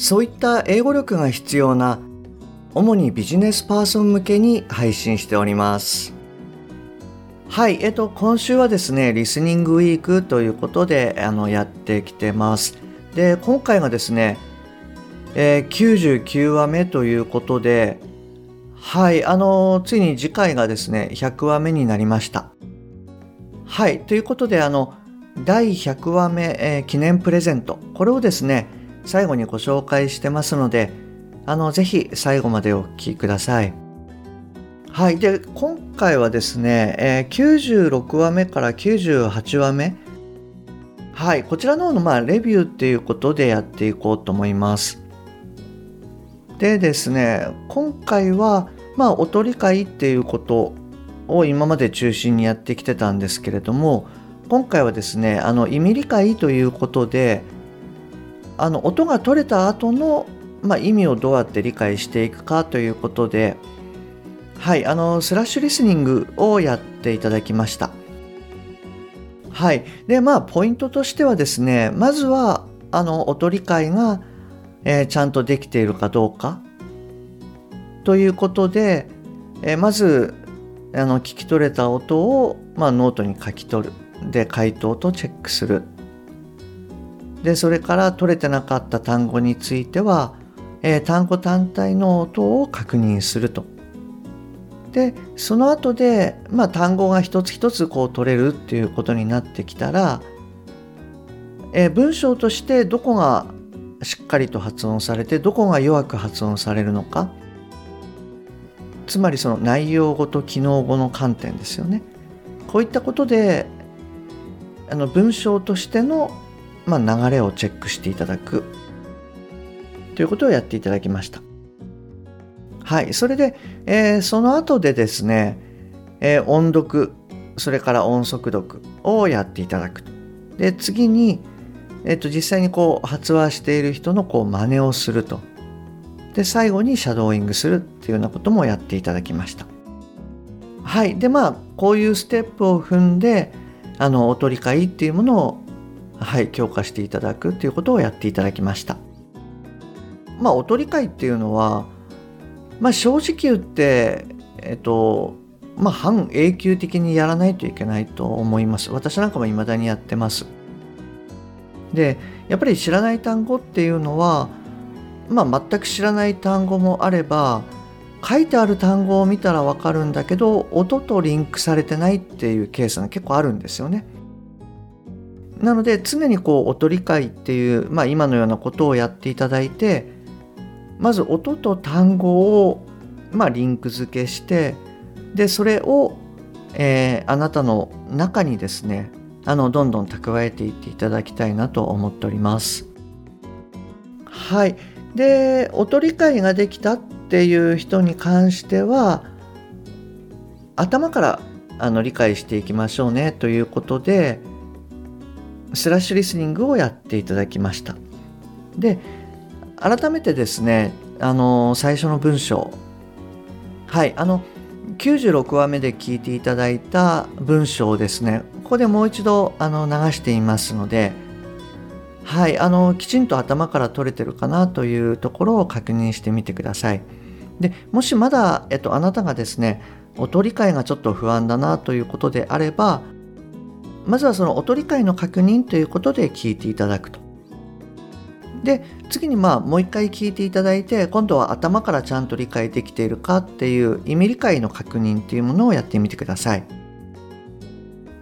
そういった英語力が必要な主にビジネスパーソン向けに配信しております。はいえっと今週はですねリスニングウィークということであのやってきてます。で今回がですね、えー、99話目ということではいあのついに次回がですね100話目になりました。はいということであの第100話目、えー、記念プレゼント。これをですね最後にご紹介してますのであのぜひ最後までお聞きください。はい。で今回はですね、えー、96話目から98話目。はい。こちらの方のまあレビューっていうことでやっていこうと思います。でですね今回はまあおとり会っていうことを今まで中心にやってきてたんですけれども今回はですねあの意味理解ということであの音が取れた後の、まあ、意味をどうやって理解していくかということではいあのスラッシュリスニングをやっていただきました。はいでまあポイントとしてはですねまずはあの音理解がえー、ちゃんとできているかどうかということで、えー、まずあの聞き取れた音を、まあ、ノートに書き取る。で回答とチェックする。でそれから取れてなかった単語については、えー、単語単体の音を確認すると。でその後で、まあ、単語が一つ一つこう取れるっていうことになってきたら、えー、文章としてどこがしっかりと発音されてどこが弱く発音されるのか。つまりその内容語と機能語の観点ですよね。こういったことであの文章としての、まあ、流れをチェックしていただく。ということをやっていただきました。はい。それで、えー、その後でですね、えー、音読それから音速読をやっていただく。で次にえっと、実際にこう発話している人のこう真似をすると。で最後にシャドーイングするっていうようなこともやっていただきました。はい。でまあこういうステップを踏んであのお取り会っていうものをはい強化していただくっていうことをやっていただきました。まあお取り会っていうのはまあ正直言ってえっとまあ半永久的にやらないといけないと思います。私なんかも未だにやってます。でやっぱり知らない単語っていうのは、まあ、全く知らない単語もあれば書いてある単語を見たらわかるんだけど音とリンクされてないっていうケースが結構あるんですよね。なので常にこう音理解っていう、まあ、今のようなことをやっていただいてまず音と単語を、まあ、リンク付けしてでそれを、えー、あなたの中にですねあのどんどん蓄えていっていただきたいなと思っております。はい。で、音理解ができたっていう人に関しては、頭からあの理解していきましょうねということで、スラッシュリスニングをやっていただきました。で、改めてですね、あの、最初の文章。はい、あの、96話目で聞いていただいた文章をですねここでもう一度あの流していますのではいあのきちんと頭から取れてるかなというところを確認してみてくださいでもしまだ、えっと、あなたがですね音理解がちょっと不安だなということであればまずはその音理解の確認ということで聞いていただくと。で次にまあもう一回聞いていただいて今度は頭からちゃんと理解できているかっていう意味理解の確認っていうものをやってみてください。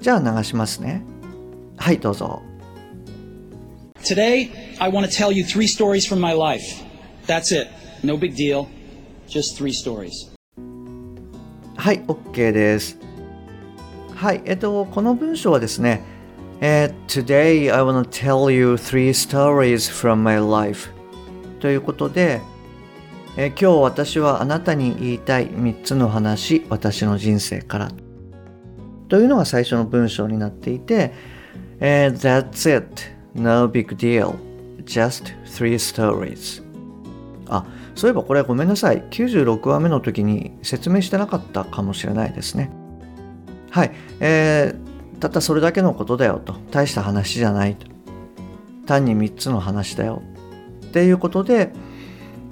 じゃあ流しますね。はいどうぞ。Today I want to tell you three stories from my life. That's it. No big deal. Just three stories. はい OK ですはいえっとこの文章はですね Uh, today I want to tell you three stories from my life. ということで、えー今日私はあなたに言いたい3つの話、私の人生から。というのが最初の文章になっていて、えー That's it. No big deal. Just three stories. あ、そういえばこれごめんなさい。96話目の時に説明してなかったかもしれないですね。はい。えーたったそれだけのことだよと。大した話じゃないと。単に3つの話だよ。っていうことで、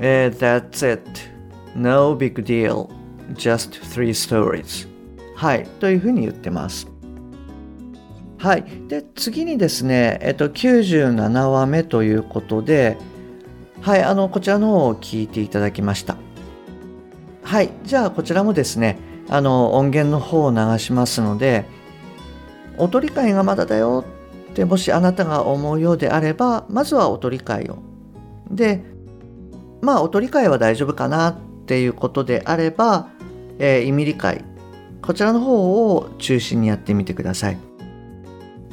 えー That's it. No big deal. Just three stories. はい。というふうに言ってます。はい。で、次にですね、えっと、97話目ということで、はい、あの、こちらの方を聞いていただきました。はい。じゃあ、こちらもですね、あの、音源の方を流しますので、音理解がまだだよって、もしあなたが思うようであれば、まずは音理解を。で、まあ、音理解は大丈夫かなっていうことであれば、えー意味理解。こちらの方を中心にやってみてください。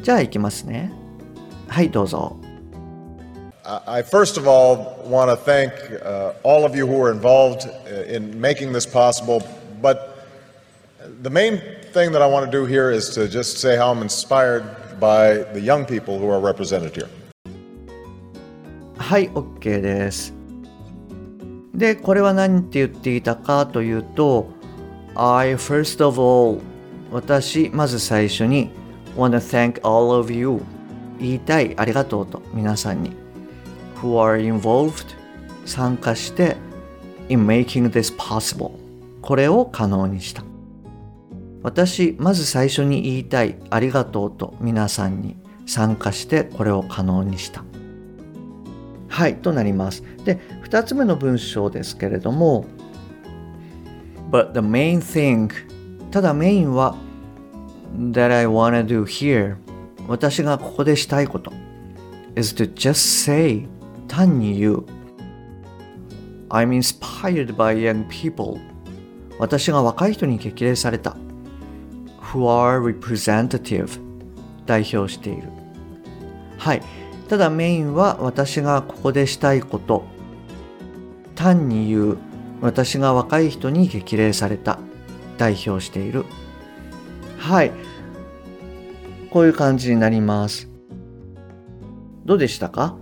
じゃあ、いきますね。はい、どうぞ。I I first of all want to thank uh, all of you who were involved in making this possible. But the main thing that I want to do here is to just say how I'm inspired by the young people who are represented here. はい、OK です。で、これは何て言っていたかというと、I first of all 私、まず最初に wanna thank all of you 言いたい、ありがとうと皆さんに who are involved 参加して in making this possible これを可能にした。私、まず最初に言いたい、ありがとうと皆さんに参加してこれを可能にした。はい、となります。で、2つ目の文章ですけれども、But the main thing ただメインは that I wanna do here 私がここでしたいこと is to just say 単に言う I'm inspired by young people 私が若い人に激励された who are representative 代表している。はい。ただメインは私がここでしたいこと。単に言う私が若い人に激励された代表している。はい。こういう感じになります。どうでしたか？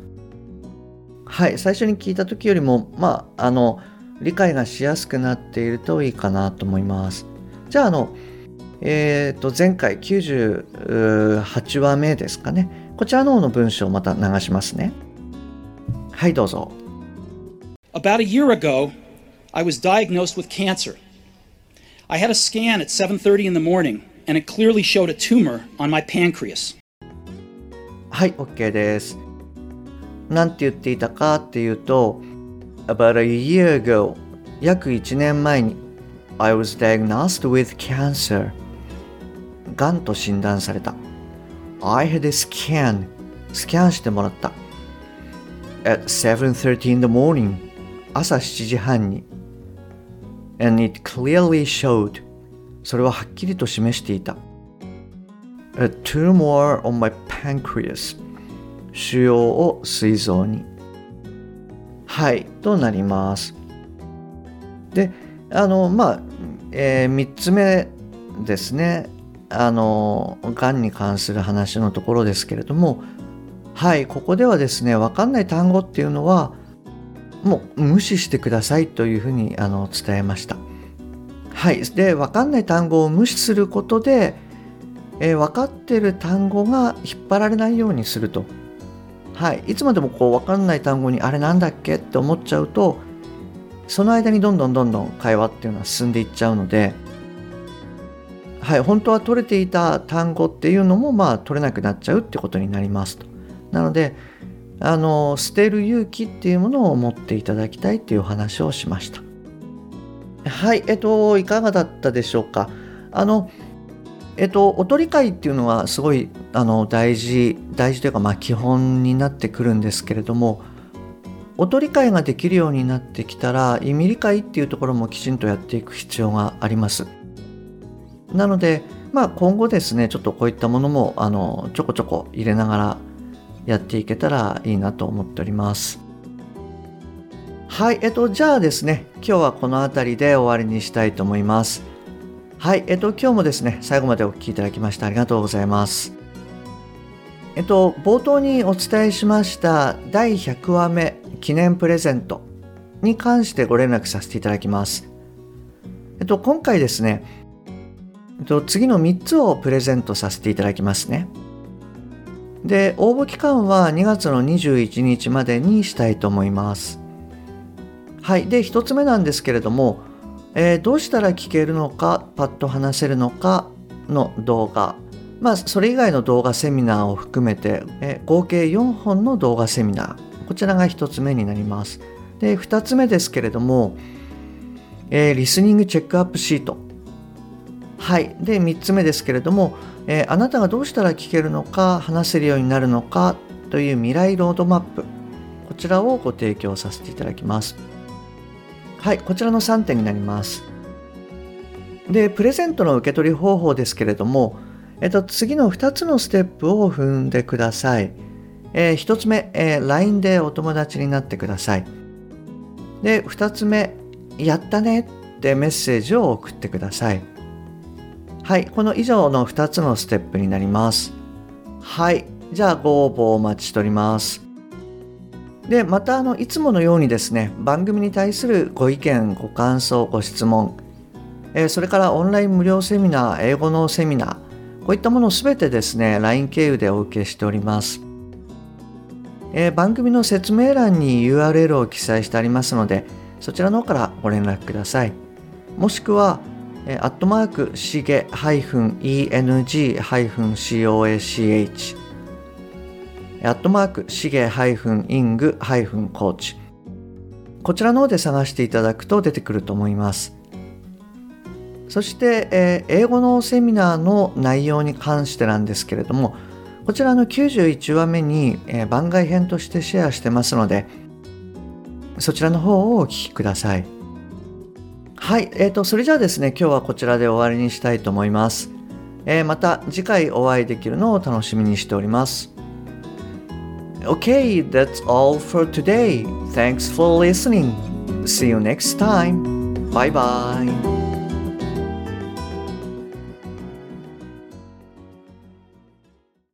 はい。最初に聞いた時よりもまああの理解がしやすくなっているといいかなと思います。じゃああのえっ、と前回98話目ですかねこちらの方の文章をまた流しますねはいどうぞ About a year ago, I was diagnosed with cancer. I had a scan at 7:30 in the morning and it clearly showed a tumor on my pancreas. はい、OK です。なんて言っていたかっていうと、About a year ago, 約1年前に、I was diagnosed with cancer. がんと診断された。I had a scan. スキャンしてもらった。At 7.30 in the morning. 朝7時半に。And it clearly showed. それははっきりと示していた。A tumor on my pancreas 腫瘍を膵臓にはいとなりますであのまあ、え3つ目ですねあのがんに関する話のところですけれどもはいここではですね分かんない単語っていうのはもう無視してくださいというふうにあの伝えましたはいで分かんない単語を無視することでえー分かってる単語が引っ張られないようにすると。はい。いつまでもこう分かんない単語にあれなんだっけって思っちゃうと、その間にどんどんどんどん会話っていうのは進んでいっちゃうので、はい。本当は取れていた単語っていうのもまあ取れなくなっちゃうってことになりますと。なので、あの、捨てる勇気っていうものを持っていただきたいっていうお話をしました。はい。えっと、いかがだったでしょうか。あの、えっと、音理解っていうのはすごいあの大事大事というかまあ基本になってくるんですけれども音理解ができるようになってきたら意味理解っていうところもきちんとやっていく必要がありますなのでまあ今後ですねちょっとこういったものもあのちょこちょこ入れながらやっていけたらいいなと思っております。はいえっとじゃあですね今日はこの辺りで終わりにしたいと思います。はいえっと今日もですね最後までお聴きいただきましてありがとうございます。えっと冒頭にお伝えしました第100話目記念プレゼントに関してご連絡させていただきます。えっと今回ですね次の3つをプレゼントさせていただきますね。で応募期間は2月の21日までにしたいと思います。はい。で1つ目なんですけれども、えー、どうしたら聞けるのかパッと話せるのかの動画。まあそれ以外の動画セミナーを含めて、えー、合計4本の動画セミナー。こちらが1つ目になります。で2つ目ですけれども、えー、リスニングチェックアップシート。はい。で3つ目ですけれどもえー、あなたがどうしたら聞けるのか話せるようになるのかという未来ロードマップ。こちらをご提供させていただきます。はい。こちらの3点になります。でプレゼントの受け取り方法ですけれども、えっと、次の2つのステップを踏んでください、えー、1つ目、えー、LINE でお友達になってください。で2つ目やったねってメッセージを送ってください。はい、この以上の2つのステップになります。はい、じゃあご応募お待ちしております。で、またあのいつものようにですね、番組に対するご意見、ご感想、ご質問、えー、それからオンライン無料セミナー、英語のセミナー、こういったものすべてですね、LINE 経由でお受けしております。えー、番組の説明欄に URL を記載してありますので、そちらの方からご連絡ください。もしくは、アットマークしげ -eng-coach アットマークしげ -ing-coach こちらの方で探していただくと出てくると思います。そして、え、英語のセミナーの内容に関してなんですけれどもこちらの91話目に、え、番外編としてシェアしてますのでそちらの方をお聞きください。はい、えーと、それじゃあですね、今日はこちらで終わりにしたいと思います。えー、また次回お会いできるのを楽しみにしております。Okay, that's all for today. Thanks for listening. See you next time. Bye bye.